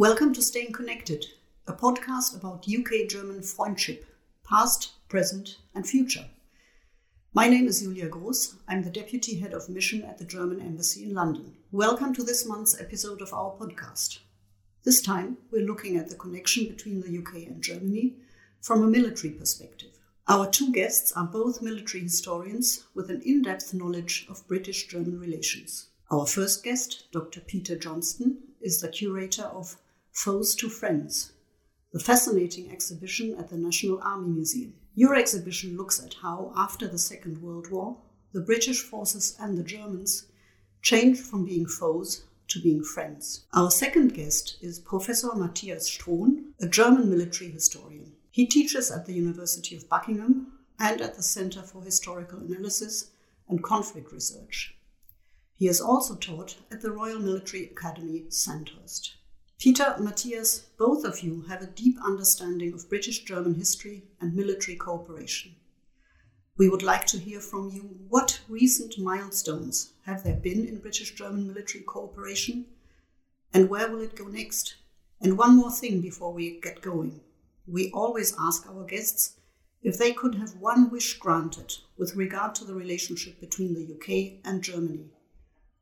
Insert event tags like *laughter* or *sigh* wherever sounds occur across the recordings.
Welcome to Staying Connected, a podcast about UK German friendship, past, present, and future. My name is Julia Groß. I'm the Deputy Head of Mission at the German Embassy in London. Welcome to this month's episode of our podcast. This time, we're looking at the connection between the UK and Germany from a military perspective. Our two guests are both military historians with an in depth knowledge of British German relations. Our first guest, Dr. Peter Johnston, is the curator of Foes to Friends, the fascinating exhibition at the National Army Museum. Your exhibition looks at how, after the Second World War, the British forces and the Germans changed from being foes to being friends. Our second guest is Professor Matthias Strohn, a German military historian. He teaches at the University of Buckingham and at the Center for Historical Analysis and Conflict Research. He has also taught at the Royal Military Academy, Sandhurst. Peter, and Matthias, both of you have a deep understanding of British German history and military cooperation. We would like to hear from you what recent milestones have there been in British German military cooperation and where will it go next? And one more thing before we get going we always ask our guests if they could have one wish granted with regard to the relationship between the UK and Germany.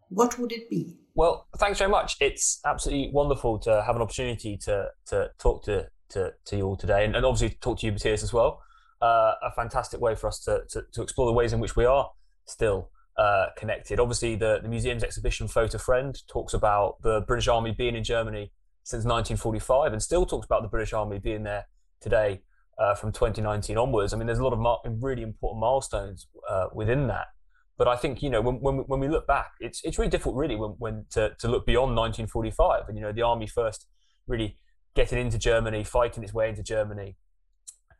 What would it be? Well, thanks very much. It's absolutely wonderful to have an opportunity to to talk to to, to you all today, and, and obviously talk to you, Matthias, as well. Uh, a fantastic way for us to, to, to explore the ways in which we are still uh, connected. Obviously, the, the museum's exhibition Foe to Friend talks about the British Army being in Germany since 1945 and still talks about the British Army being there today uh, from 2019 onwards. I mean, there's a lot of mar- really important milestones uh, within that. But I think you know when, when, we, when we look back, it's it's really difficult really when, when to, to look beyond 1945 and you know the army first really getting into Germany, fighting its way into Germany,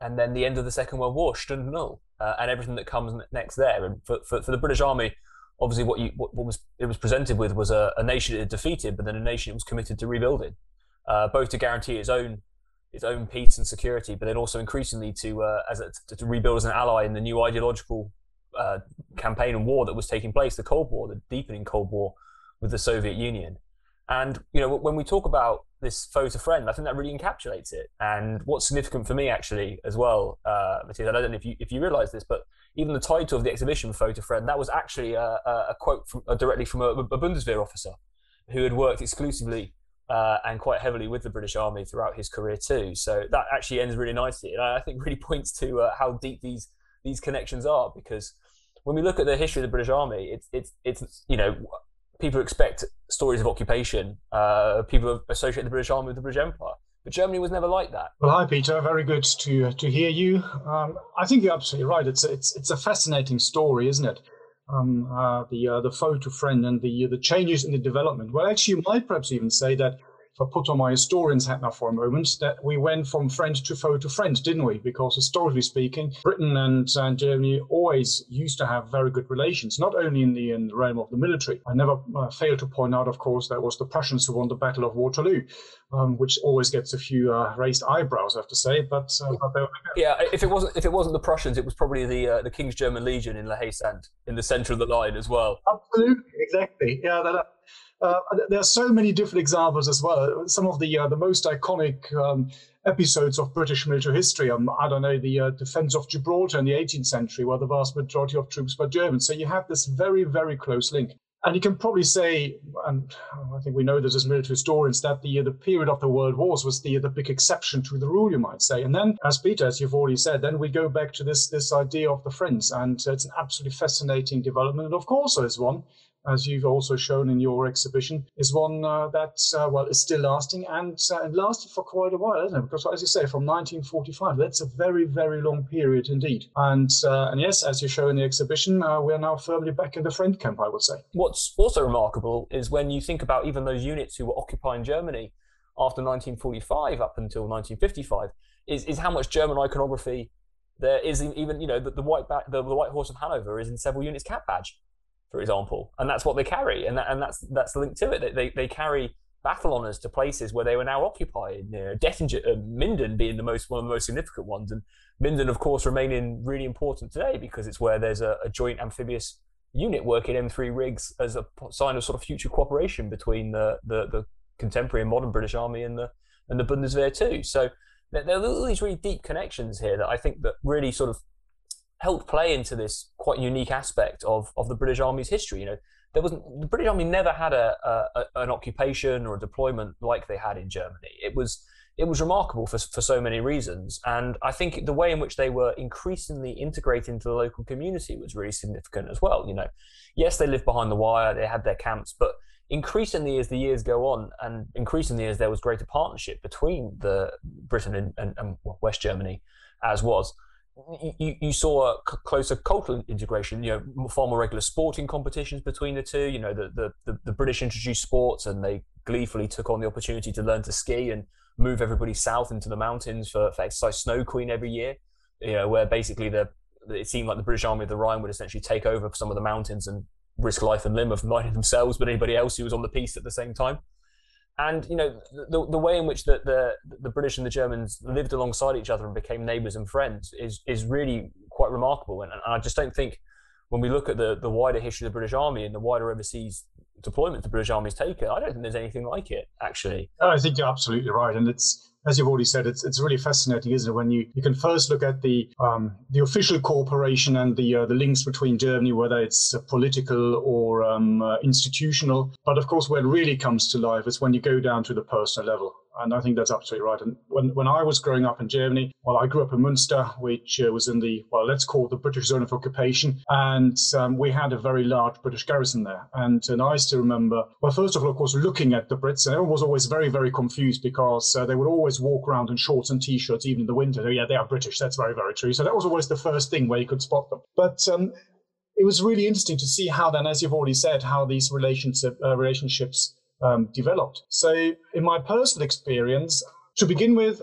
and then the end of the Second World War, Stunde Null, uh, and everything that comes next there. And for, for, for, the British Army, obviously what you what, what was it was presented with was a, a, nation it had defeated, but then a nation it was committed to rebuilding, uh, both to guarantee its own its own peace and security, but then also increasingly to uh, as a, to, rebuild as an ally in the new ideological uh, campaign and war that was taking place, the Cold War, the deepening Cold War with the Soviet Union. And you know, when we talk about this foe to friend, I think that really encapsulates it. And what's significant for me, actually, as well, uh, Matthias, I don't know if you if you realise this, but even the title of the exhibition, "Foe to Friend," that was actually a, a quote from, uh, directly from a, a Bundeswehr officer who had worked exclusively uh, and quite heavily with the British Army throughout his career too. So that actually ends really nicely, and I think really *laughs* points to uh, how deep these these connections are. Because when we look at the history of the British Army, it's it's it's you know people expect stories of occupation. Uh, people associate the British Army with the British Empire. But Germany was never like that. Well, hi Peter. Very good to to hear you. Um, I think you're absolutely right. It's it's it's a fascinating story, isn't it? um, uh, the uh, the foe to friend and the the changes in the development. Well, actually, you might perhaps even say that if I put on my historian's hat now for a moment, that we went from friend to foe to friend, didn't we? Because historically speaking, Britain and, and Germany always used to have very good relations, not only in the, in the realm of the military. I never uh, fail to point out, of course, that it was the Prussians who won the Battle of Waterloo, um, which always gets a few uh, raised eyebrows, I have to say. But, uh, but yeah, if it wasn't if it wasn't the Prussians, it was probably the uh, the King's German Legion in La Haye Sainte in the centre of the line as well. Absolutely, exactly. Yeah, that, uh, there are so many different examples as well. Some of the uh, the most iconic um, episodes of British military history. Um, I don't know the uh, defense of Gibraltar in the 18th century, where the vast majority of troops were German. So you have this very very close link. And you can probably say, and I think we know this as military historians, that the the period of the world wars was the the big exception to the rule, you might say. And then, as Peter, as you've already said, then we go back to this this idea of the friends, and it's an absolutely fascinating development. And of course, there's one as you've also shown in your exhibition, is one uh, that uh, well is still lasting and uh, and lasted for quite a while, isn't it? Because as you say, from 1945, that's a very very long period indeed. And uh, and yes, as you show in the exhibition, uh, we are now firmly back in the friend camp, I would say. What's also remarkable is when you think about even those units who were occupying Germany after 1945 up until 1955, is is how much German iconography there is even you know the, the white back, the, the, white horse of Hanover is in several units cap badge for example, and that's what they carry, and that, and that's that's linked to it. They they carry battle honors to places where they were now occupied. You know, Dettingen, uh, Minden being the most one of the most significant ones, and Minden, of course, remaining really important today because it's where there's a, a joint amphibious unit working M3 rigs as a sign of sort of future cooperation between the the, the contemporary and modern British Army and the and the Bundeswehr too. So there are all these really deep connections here that I think that really sort of helped play into this quite unique aspect of of the British Army's history. You know, there wasn't the British Army never had a, a, an occupation or a deployment like they had in Germany. It was it was remarkable for, for so many reasons. And I think the way in which they were increasingly integrated into the local community was really significant as well. You know, yes, they lived behind the wire, they had their camps, but increasingly as the years go on and increasingly as there was greater partnership between the Britain and, and, and West Germany as was, you, you saw a closer cultural integration, you know, far more regular sporting competitions between the two. You know, the, the, the, British introduced sports and they gleefully took on the opportunity to learn to ski and move everybody south into the mountains for, for exercise Snow Queen every year, you know, where basically the, it seemed like the British Army of the Rhine would essentially take over some of the mountains and risk life and limb of not only themselves, but anybody else who was on the piece at the same time and you know the, the way in which the, the, the British and the Germans lived alongside each other and became neighbours and friends is is really quite remarkable. And, and, I just don't think when we look at the the wider history of the British Army and the wider overseas deployment the British Army's taken, I don't think there's anything like it actually. I think you're absolutely right, and it's as you've already said, it's, it's really fascinating, isn't it? When you, you can first look at the um, the official cooperation and the uh, the links between Germany, whether it's uh, political or um, uh, institutional. But of course, where it really comes to life is when you go down to the personal level. And I think that's absolutely right. And when, when I was growing up in Germany, well, I grew up in Münster, which uh, was in the, well, let's call it the British zone of occupation. And um, we had a very large British garrison there. And, and I still remember, well, first of all, of course, looking at the Brits, and everyone was always very, very confused because uh, they would always walk around in shorts and t shirts, even in the winter. Oh, yeah, they are British. That's very, very true. So that was always the first thing where you could spot them. But um, it was really interesting to see how then, as you've already said, how these relationship, uh, relationships um, developed. So, in my personal experience, to begin with,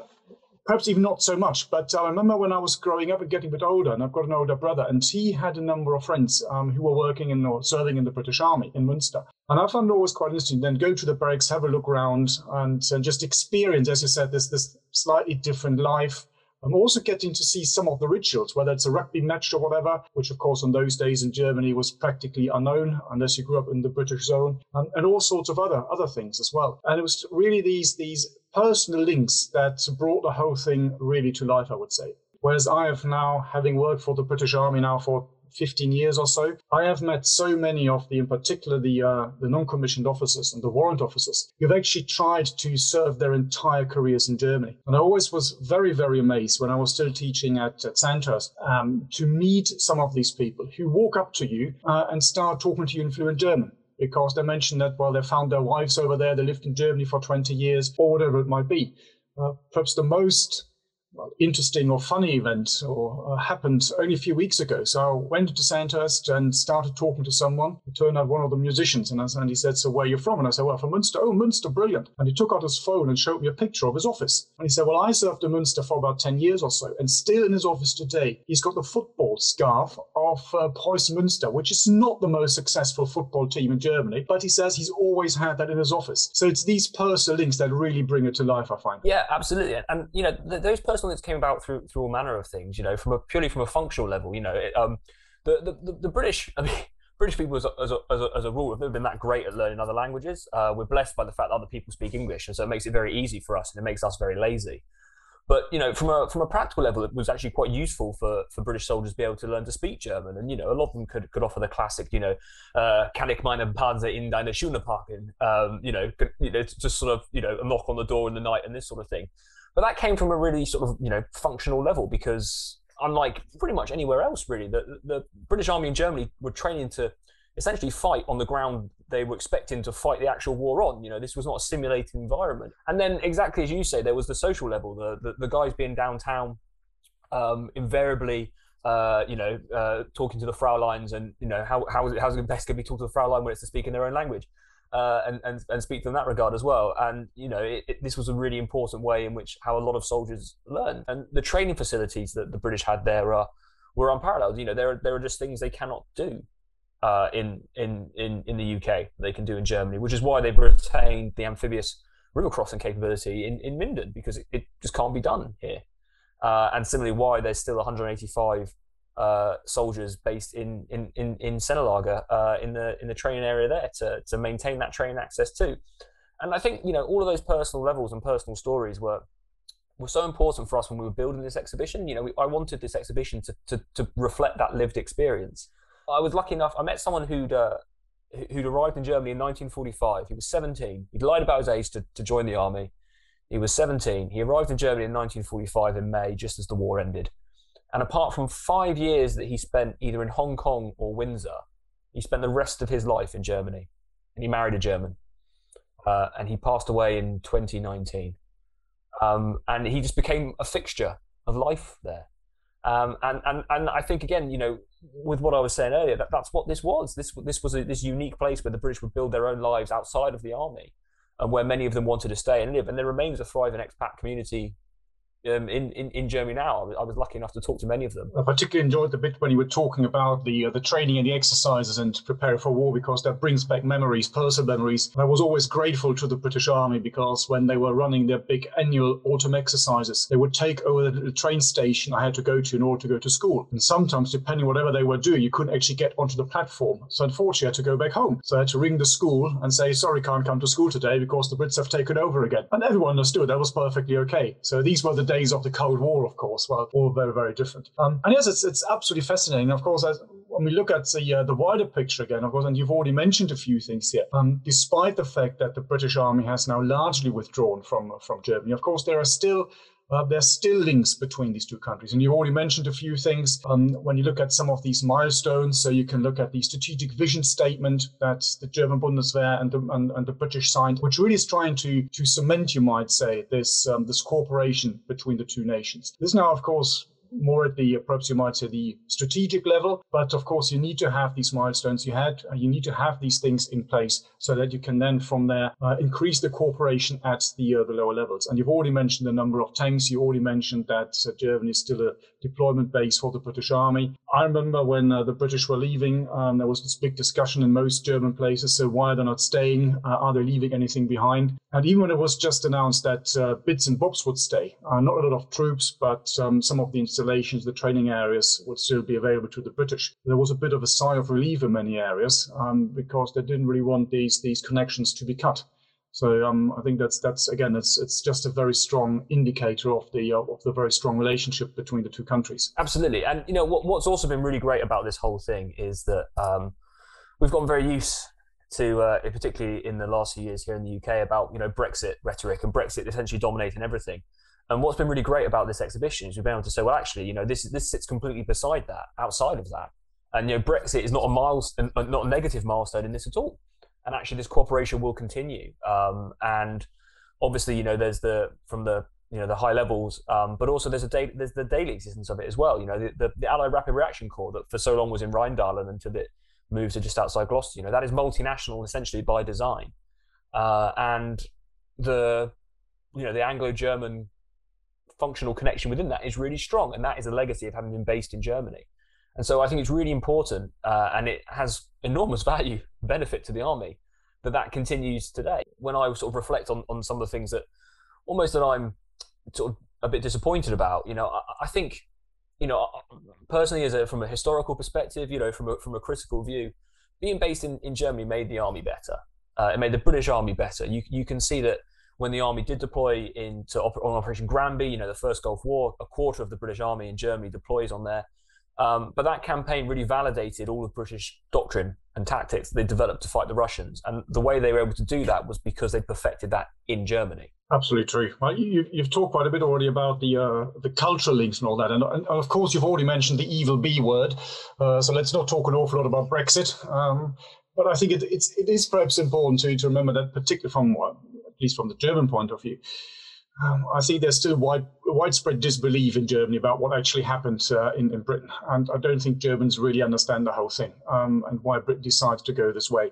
perhaps even not so much, but I remember when I was growing up and getting a bit older, and I've got an older brother, and he had a number of friends um, who were working in or serving in the British Army in Münster. And I found it always quite interesting. Then go to the barracks, have a look around, and, and just experience, as you said, this this slightly different life I'm also getting to see some of the rituals, whether it's a rugby match or whatever, which of course in those days in Germany was practically unknown unless you grew up in the British zone, and, and all sorts of other other things as well. And it was really these these personal links that brought the whole thing really to life, I would say. Whereas I have now, having worked for the British Army now for 15 years or so, I have met so many of the, in particular, the, uh, the non-commissioned officers and the warrant officers who've actually tried to serve their entire careers in Germany. And I always was very, very amazed when I was still teaching at, at Sandhurst um, to meet some of these people who walk up to you uh, and start talking to you in fluent German because they mentioned that, well, they found their wives over there, they lived in Germany for 20 years, or whatever it might be. Uh, perhaps the most well, interesting or funny event or uh, happened only a few weeks ago. So I went to Sandhurst and started talking to someone. It turned out one of the musicians, and, I, and he said, "So where are you from?" And I said, "Well, from Münster." Oh, Münster, brilliant! And he took out his phone and showed me a picture of his office. And he said, "Well, I served in Münster for about ten years or so, and still in his office today, he's got the football scarf of uh, Münster, which is not the most successful football team in Germany, but he says he's always had that in his office. So it's these personal links that really bring it to life. I find. Yeah, absolutely, and you know th- those personal links came about through through all manner of things. You know, from a purely from a functional level. You know, it, um, the, the the British. *laughs* I mean. British people, as a, as, a, as, a, as a rule, have never been that great at learning other languages. Uh, we're blessed by the fact that other people speak English, and so it makes it very easy for us, and it makes us very lazy. But you know, from a from a practical level, it was actually quite useful for, for British soldiers to be able to learn to speak German. And you know, a lot of them could, could offer the classic, you know, uh, "Kann ich meine Panzer in deine Schule parken?" Um, you know, could, you know, just sort of you know, a knock on the door in the night and this sort of thing. But that came from a really sort of you know functional level because unlike pretty much anywhere else, really, the, the British Army in Germany were training to essentially fight on the ground they were expecting to fight the actual war on. You know, this was not a simulated environment. And then, exactly as you say, there was the social level, the the, the guys being downtown, um, invariably. Uh, you know, uh, talking to the Frauleins and, you know, how, how is it, how's it best going to be talk to the Fraulein when it's to speak in their own language? uh, and, and, and speak to them in that regard as well. And you know, it, it, this was a really important way in which how a lot of soldiers learn. And the training facilities that the British had there are were unparalleled. You know, there are, there are just things they cannot do uh, in in in in the UK they can do in Germany, which is why they've retained the amphibious river crossing capability in in Minden because it, it just can't be done here. Uh, and similarly, why there's still 185 uh, soldiers based in in in, in Sennelager uh, in the in the training area there to to maintain that training access too. and I think you know all of those personal levels and personal stories were were so important for us when we were building this exhibition. You know, we, I wanted this exhibition to, to, to reflect that lived experience. I was lucky enough. I met someone who'd uh, who'd arrived in Germany in 1945. He was 17. He'd lied about his age to, to join the army. He was 17. He arrived in Germany in 1945 in May, just as the war ended. And apart from five years that he spent either in Hong Kong or Windsor, he spent the rest of his life in Germany. And he married a German. Uh, and he passed away in 2019. Um, and he just became a fixture of life there. Um, and, and, and I think, again, you know, with what I was saying earlier, that, that's what this was. This, this was a, this unique place where the British would build their own lives outside of the army and where many of them wanted to stay and live. And there remains a thriving expat community um, in, in, in Germany now. I was lucky enough to talk to many of them. I particularly enjoyed the bit when you were talking about the uh, the training and the exercises and preparing for war because that brings back memories, personal memories. I was always grateful to the British Army because when they were running their big annual autumn exercises, they would take over the train station I had to go to in order to go to school. And sometimes, depending whatever they were doing, you couldn't actually get onto the platform. So unfortunately, I had to go back home. So I had to ring the school and say, sorry, can't come to school today because the Brits have taken over again. And everyone understood that was perfectly okay. So these were the days of the Cold War, of course, well, all very, very different. Um, and yes, it's, it's absolutely fascinating. Of course, as, when we look at the, uh, the wider picture again, of course, and you've already mentioned a few things here, um, despite the fact that the British Army has now largely withdrawn from, from Germany, of course, there are still uh, there's still links between these two countries. And you've already mentioned a few things. Um, when you look at some of these milestones, so you can look at the strategic vision statement that the German Bundeswehr and the, and, and the British signed, which really is trying to, to cement, you might say, this, um, this cooperation between the two nations. This now, of course, more at the perhaps you might say the strategic level. But of course you need to have these milestones you had. Uh, you need to have these things in place so that you can then from there uh, increase the cooperation at the uh, the lower levels. And you've already mentioned the number of tanks. You already mentioned that uh, germany is still a deployment base for the british army. I remember when uh, the british were leaving um, there was this big discussion in most german places so why are they not staying? Uh, are they leaving anything behind? And even when it was just announced that bits and bobs would stay not a lot of troops but um, some of the installations, the training areas would still be available to the British. There was a bit of a sigh of relief in many areas um, because they didn't really want these these connections to be cut. So um, I think that's that's again it's it's just a very strong indicator of the uh, of the very strong relationship between the two countries. Absolutely, and you know what, what's also been really great about this whole thing is that um, we've gotten very used to, uh, particularly in the last few years here in the UK, about you know Brexit rhetoric and Brexit essentially dominating everything. And what's been really great about this exhibition is we've been able to say, well, actually, you know, this this sits completely beside that, outside of that. And you know, Brexit is not a milestone, not a negative milestone in this at all. And actually, this cooperation will continue. Um, and obviously, you know, there's the from the you know the high levels, um, but also there's a da- there's the daily existence of it as well. You know, the, the, the, Allied Rapid Reaction Corps that for so long was in Rheindahlen until it moved to just outside Gloucester. You know, that is multinational essentially by design. Uh, and the you know the Anglo-German functional connection within that is really strong, and that is a legacy of having been based in Germany. And so I think it's really important, uh, and it has enormous *laughs* value benefit to the army that that continues today. When I sort of reflect on, on some of the things that almost that I'm sort of a bit disappointed about, you know, I, I think, you know, personally, as a, from a historical perspective, you know, from a, from a critical view, being based in, in Germany made the army better. Uh, it made the British army better. You you can see that when the army did deploy into on Operation Granby, you know, the first Gulf War, a quarter of the British army in Germany deploys on there. Um, but that campaign really validated all of British doctrine and tactics they developed to fight the Russians. And the way they were able to do that was because they perfected that in Germany. Absolutely true. Well, you, have talked quite a bit already about the uh, the cultural links and all that, and, and, of course you've already mentioned the evil B word. Uh, so let's not talk an awful lot about Brexit. Um, but I think it, it's it is perhaps important to to remember that, particularly from at least from the German point of view, um, I see there's still wide, widespread disbelief in Germany about what actually happened uh, in, in Britain. And I don't think Germans really understand the whole thing um, and why Britain decides to go this way.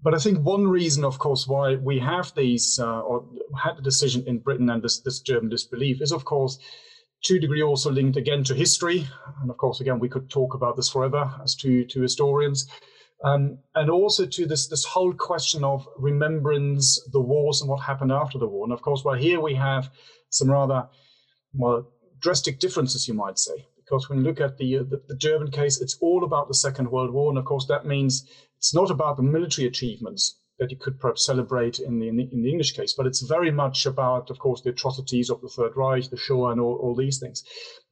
But I think one reason, of course, why we have these uh, or had the decision in Britain and this, this German disbelief is, of course, to a degree also linked again to history. And of course, again, we could talk about this forever as two, two historians. Um, and also to this this whole question of remembrance, the wars, and what happened after the war. And of course, well, here we have some rather well drastic differences, you might say, because when you look at the, uh, the, the German case, it's all about the Second World War, and of course that means it's not about the military achievements that you could perhaps celebrate in the, in the, in the English case, but it's very much about, of course, the atrocities of the Third Reich, the Shoah, and all, all these things.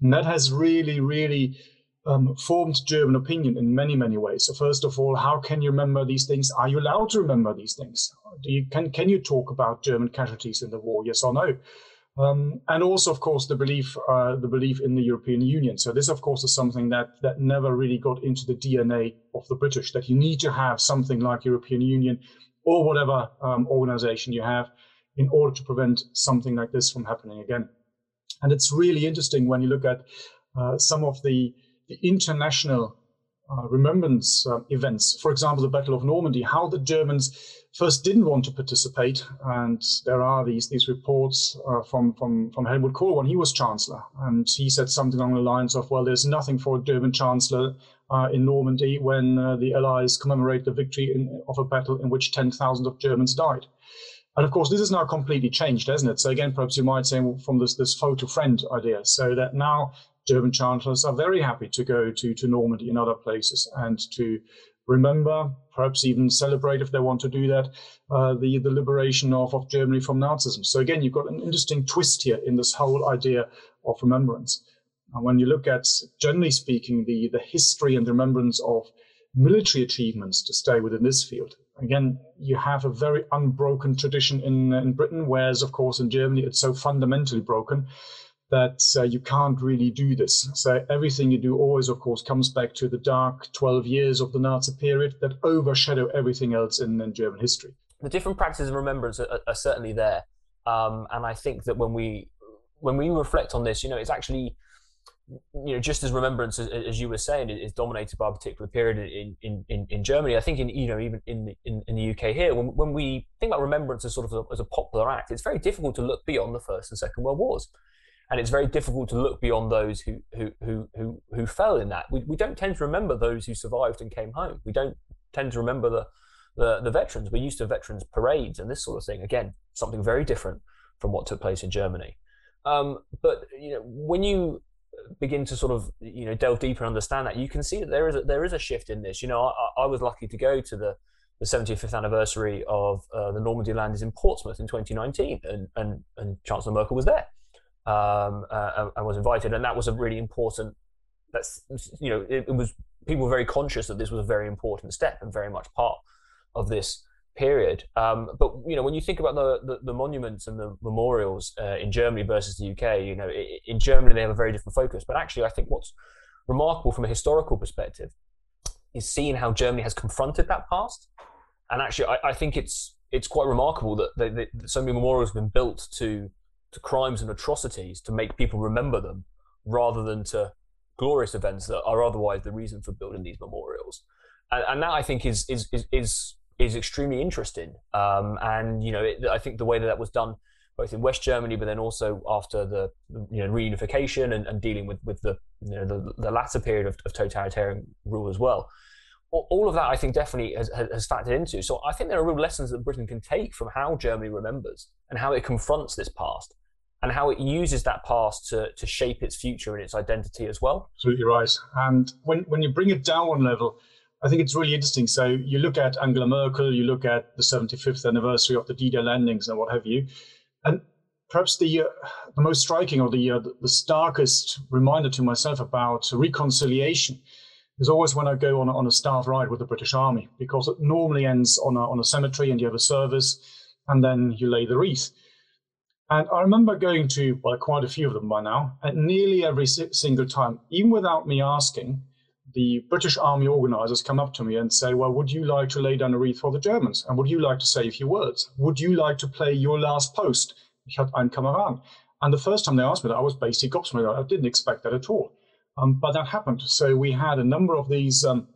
And that has really, really um, formed German opinion in many, many ways. So first of all, how can you remember these things? Are you allowed to remember these things? Do you can can you talk about German casualties in the war? Yes or no? Um, and also, of course, the belief uh, the belief in the European Union. So this, of course, is something that that never really got into the DNA of the British. That you need to have something like European Union or whatever um, organization you have in order to prevent something like this from happening again. And it's really interesting when you look at uh, some of the, the international uh, remembrance uh, events. For example, the Battle of Normandy, how the Germans first didn't want to participate, and there are these these reports uh, from from from Helmut Kohl when he was chancellor, and he said something along the lines of, "Well, there's nothing for a German chancellor uh, in Normandy when uh, the Allies commemorate the victory in, of a battle in which 10,000 of Germans died." And of course, this is now completely changed, hasn't it? So again, perhaps you might say from this this foe to friend idea, so that now German chancellors are very happy to go to to Normandy and other places and to remember, perhaps even celebrate if they want to do that, uh, the, the liberation of, of Germany from Nazism. So again, you've got an interesting twist here in this whole idea of remembrance. And when you look at, generally speaking, the, the history and remembrance of military achievements to stay within this field, again, you have a very unbroken tradition in, in Britain, whereas, of course, in Germany, it's so fundamentally broken that uh, you can't really do this. So everything you do always, of course, comes back to the dark 12 years of the Nazi period that overshadow everything else in, in German history. The different practices of remembrance are, are certainly there. Um, and I think that when we when we reflect on this, you know, it's actually you know, just as remembrance, as, as, you were saying, is dominated by a particular period in, in, in, Germany. I think in you know even in the, in, in the UK here, when, when we think about remembrance as sort of a, as a popular act, it's very difficult to look beyond the First and Second World Wars and it's very difficult to look beyond those who who who who, who fell in that. We, we don't tend to remember those who survived and came home. We don't tend to remember the the, the veterans. We're used to veterans parades and this sort of thing. Again, something very different from what took place in Germany. Um, but you know, when you begin to sort of you know delve deeper and understand that, you can see that there is a, there is a shift in this. You know, I, I was lucky to go to the the 75th anniversary of uh, the Normandy landings in Portsmouth in 2019, and, and, and Chancellor Merkel was there um, uh, and was invited, and that was a really important. That's you know it, it, was people were very conscious that this was a very important step and very much part of this period. Um, but you know when you think about the the, the monuments and the memorials uh, in Germany versus the UK, you know it, in Germany they have a very different focus. But actually, I think what's remarkable from a historical perspective is seeing how Germany has confronted that past. And actually, I, I think it's it's quite remarkable that, they, that so many memorials have been built to to crimes and atrocities to make people remember them rather than to glorious events that are otherwise the reason for building these memorials. And, and that I think is is is is, is extremely interesting. Um, and you know, it, I think the way that that was done both in West Germany, but then also after the you know reunification and, and dealing with with the you know the, the latter period of, of totalitarian rule as well. All of that, I think, definitely has, has factored into. So I think there are real lessons that Britain can take from how Germany remembers and how it confronts this past and how it uses that past to, to shape its future and its identity as well. Absolutely right. And when, when you bring it down one level, I think it's really interesting. So you look at Angela Merkel, you look at the 75th anniversary of the D-Day landings and what have you, and perhaps the uh, the most striking or the uh, the starkest reminder to myself about reconciliation is always when I go on a, on a staff ride with the British Army because it normally ends on a, on a cemetery and you have a service and then you lay the wreath. And I remember going to well, quite a few of them by now, and nearly every single time, even without me asking, the British Army organisers come up to me and say, Well, would you like to lay down a wreath for the Germans? And would you like to say a few words? Would you like to play your last post? Ich einen Kameraden. And the first time they asked me that, I was basically gobsmacked. I didn't expect that at all. Um, but that happened. So we had a number of these um,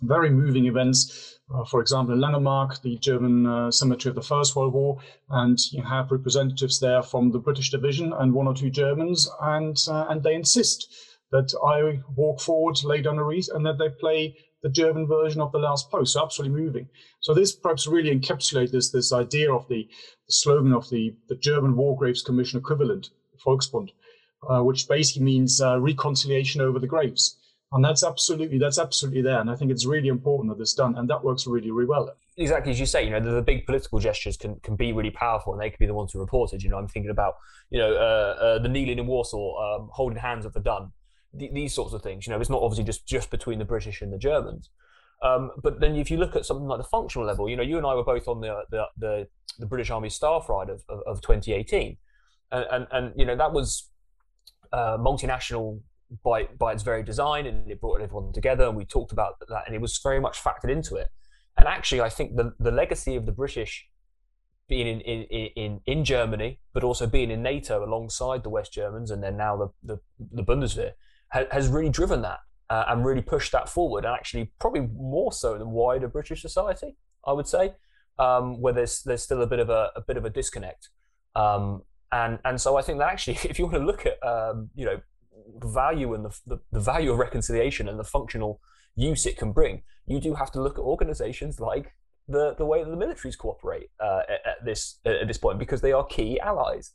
very moving events. Uh, for example, in Langemark, the German uh, cemetery of the First World War, and you have representatives there from the British division and one or two Germans, and uh, and they insist that I walk forward, lay down a wreath, and that they play the German version of the last post. So absolutely moving. So this perhaps really encapsulates this this idea of the, the slogan of the the German War Graves Commission equivalent, Volksbund, uh, which basically means uh, reconciliation over the graves. And that's absolutely that's absolutely there, and I think it's really important that it's done, and that works really, really well. Exactly as you say, you know, the, the big political gestures can, can be really powerful, and they can be the ones who report it. You know, I'm thinking about you know uh, uh, the kneeling in Warsaw, um, holding hands at Verdun, th- these sorts of things. You know, it's not obviously just just between the British and the Germans, um, but then if you look at something like the functional level, you know, you and I were both on the the the, the British Army staff ride of, of, of 2018, and, and, and you know that was uh, multinational by by its very design, and it brought everyone together, and we talked about that, and it was very much factored into it. And actually, I think the the legacy of the British being in in in, in Germany, but also being in NATO alongside the West Germans, and then now the the, the Bundeswehr, ha, has really driven that uh, and really pushed that forward, and actually probably more so than wider British society, I would say, um, where there's there's still a bit of a, a bit of a disconnect. Um, and and so I think that actually, *laughs* if you want to look at um, you know value and the, the, the value of reconciliation and the functional use it can bring, you do have to look at organisations like the the way that the militaries cooperate uh, at, at, this at this point because they are key allies.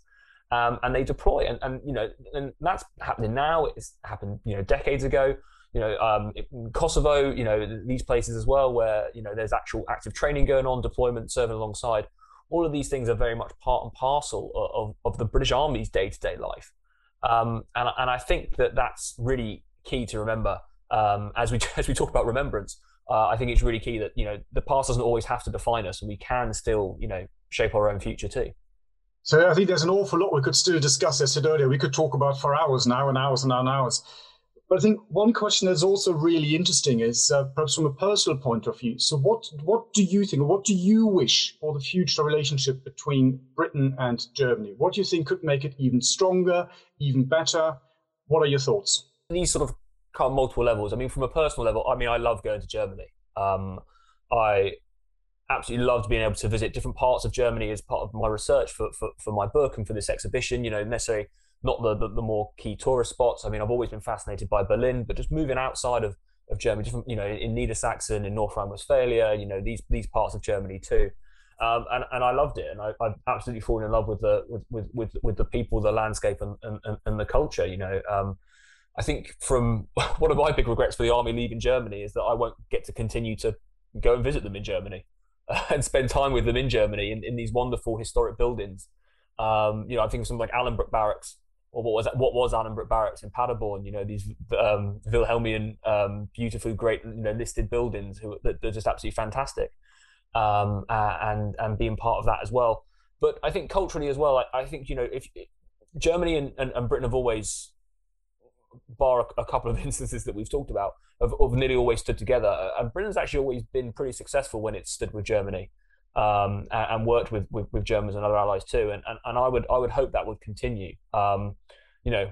Um, and they deploy, and, and you know, and that's happening now. It's happened, you know, decades ago. You know, um, Kosovo, you know, these places as well, where you know there's actual active training going on, deployment, serving alongside all of these things are very much part and parcel of, of the British Army's day to day life. Um, and, and I think that that's really key to remember um, as we *laughs* as we talk about remembrance. Uh, I think it's really key that you know the past doesn't always have to define us, and we can still you know shape our own future too. So I think there's an awful lot we could still discuss. As I said earlier, we could talk about for hours now and hours and hours. But I think one question that's also really interesting is uh, perhaps from a personal point of view. So, what what do you think, what do you wish for the future relationship between Britain and Germany? What do you think could make it even stronger, even better? What are your thoughts? These sort of of multiple levels. I mean, from a personal level, I mean, I love going to Germany. Um, I absolutely loved being able to visit different parts of Germany as part of my research for, for, for my book and for this exhibition. You know, necessarily not the, the, the more key tourist spots. I mean, I've always been fascinated by Berlin, but just moving outside of of Germany, you know, in Niedersachsen, in North Rhine-Westphalia, you know, these these parts of Germany too. Um, and, and I loved it, and I, I've absolutely fallen in love with the with with with, the people, the landscape, and, and, and the culture. You know, um, I think from *laughs* one of my big regrets for the army leaving Germany is that I won't get to continue to go and visit them in Germany *laughs* and spend time with them in Germany in, in these wonderful historic buildings. Um, you know, I think of something like Alanbrooke Barracks, or what was that, what was Alanbrooke Barracks in Paderborn? You know, these um, Wilhelmian, um, great, you know, listed buildings who that are just absolutely fantastic, um, uh, and and being part of that as well. But I think culturally as well, I, I think you know if Germany and, and, and, Britain have always, bar a, a, couple of *laughs* instances that we've talked about, have, have nearly always stood together, and Britain's actually always been pretty successful when it's stood with Germany um, and, and, worked with, with, with Germans and other allies too. And, and, and I would I would hope that would continue. Um, you know,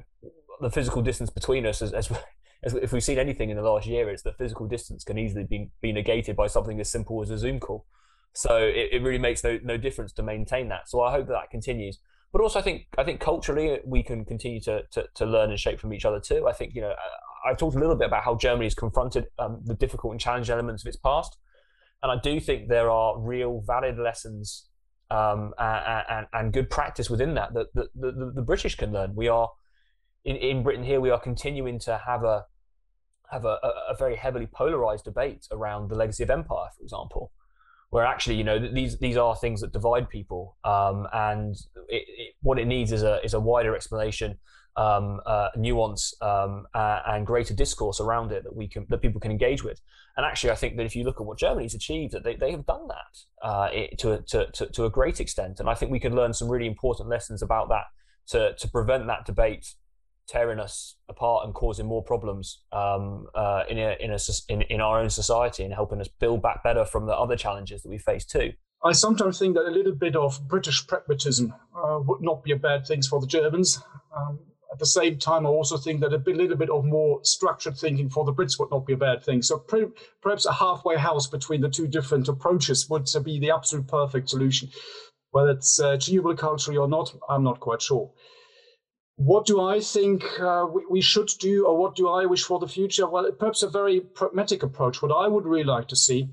the physical distance between us, as, as, *laughs* as, if we've seen anything in the last year, it's that physical distance can easily be, be negated by something as simple as a Zoom call. So it, it really makes no, no difference to maintain that. So I hope that, that continues. But also, I think I think culturally we can continue to, to, to learn and shape from each other too. I think you know I, have talked a little bit about how Germany has confronted um, the difficult and challenging elements of its past and I do think there are real valid lessons um, and, and, and, good practice within that that, the British can learn. We are in, in Britain here. We are continuing to have a have a, a, very heavily polarized debate around the legacy of empire, for example, where actually you know these these are things that divide people, um, and it, it, what it needs is a is a wider explanation um, uh, nuance um, uh, and greater discourse around it that we can that people can engage with. And actually, I think that if you look at what Germany's achieved, that they, they have done that uh, it, to, to, to, to a great extent. And I think we can learn some really important lessons about that to, to prevent that debate tearing us apart and causing more problems um, uh, in, a, in, a, in, in our own society and helping us build back better from the other challenges that we face too. I sometimes think that a little bit of British pragmatism uh, would not be a bad thing for the Germans. Um, at the same time, I also think that a bit, little bit of more structured thinking for the Brits would not be a bad thing. So pre- perhaps a halfway house between the two different approaches would be the absolute perfect solution. Whether it's uh, culturally or not, I'm not quite sure. What do I think uh, we, we, should do, or what do I wish for the future? Well, perhaps a very pragmatic approach. What I would really like to see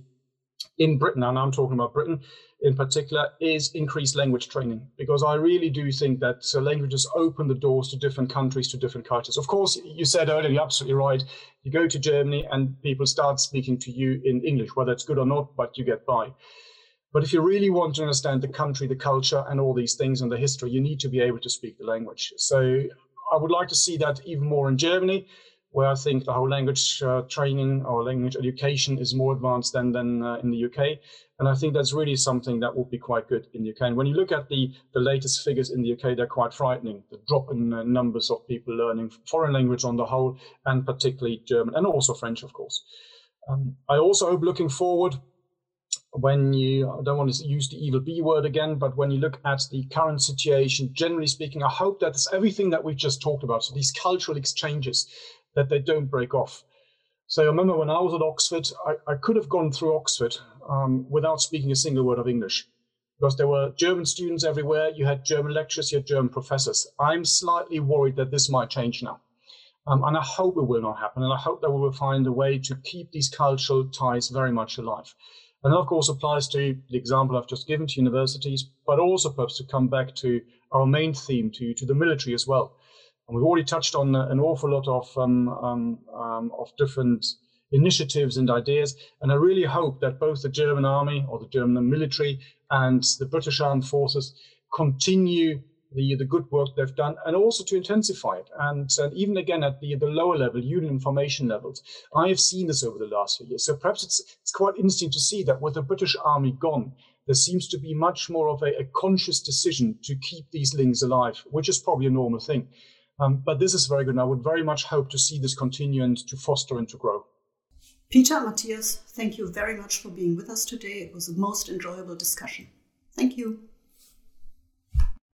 in Britain, and I'm talking about Britain in particular, is increased language training because I really do think that uh, languages open the doors to different countries, to different cultures. Of course, you said earlier, you're absolutely right. You go to Germany and people start speaking to you in English, whether it's good or not, but you get by. But if you really want to understand the country, the culture, and all these things and the history, you need to be able to speak the language. So I would like to see that even more in Germany where I think the whole language uh, training or language education is more advanced than, than uh, in the UK. And I think that's really something that would be quite good in the UK. And when you look at the, the latest figures in the UK, they're quite frightening. The drop in uh, numbers of people learning foreign language on the whole, and particularly German, and also French, of course. Um, I also hope looking forward, when you, I don't want to use the evil B word again, but when you look at the current situation, generally speaking, I hope that's everything that we've just talked about. So these cultural exchanges, that they don't break off. So I remember when I was at Oxford, I, I could have gone through Oxford um, without speaking a single word of English because there were German students everywhere. You had German lecturers, you had German professors. I'm slightly worried that this might change now. Um, and I hope it will not happen. And I hope that we will find a way to keep these cultural ties very much alive. And that, of course, applies to the example I've just given to universities, but also perhaps to come back to our main theme, to, to the military as well. And we've already touched on an awful lot of um, um, um, of different initiatives and ideas. And I really hope that both the German army or the German military and the British armed forces continue the, the good work they've done and also to intensify it. And, and even again at the, the lower level, union information levels, I have seen this over the last few years. So perhaps it's, it's quite interesting to see that with the British army gone, there seems to be much more of a, a conscious decision to keep these links alive, which is probably a normal thing. Um, but this is very good. And I would very much hope to see this continue and to foster and to grow. Peter, Matthias, thank you very much for being with us today. It was a most enjoyable discussion. Thank you.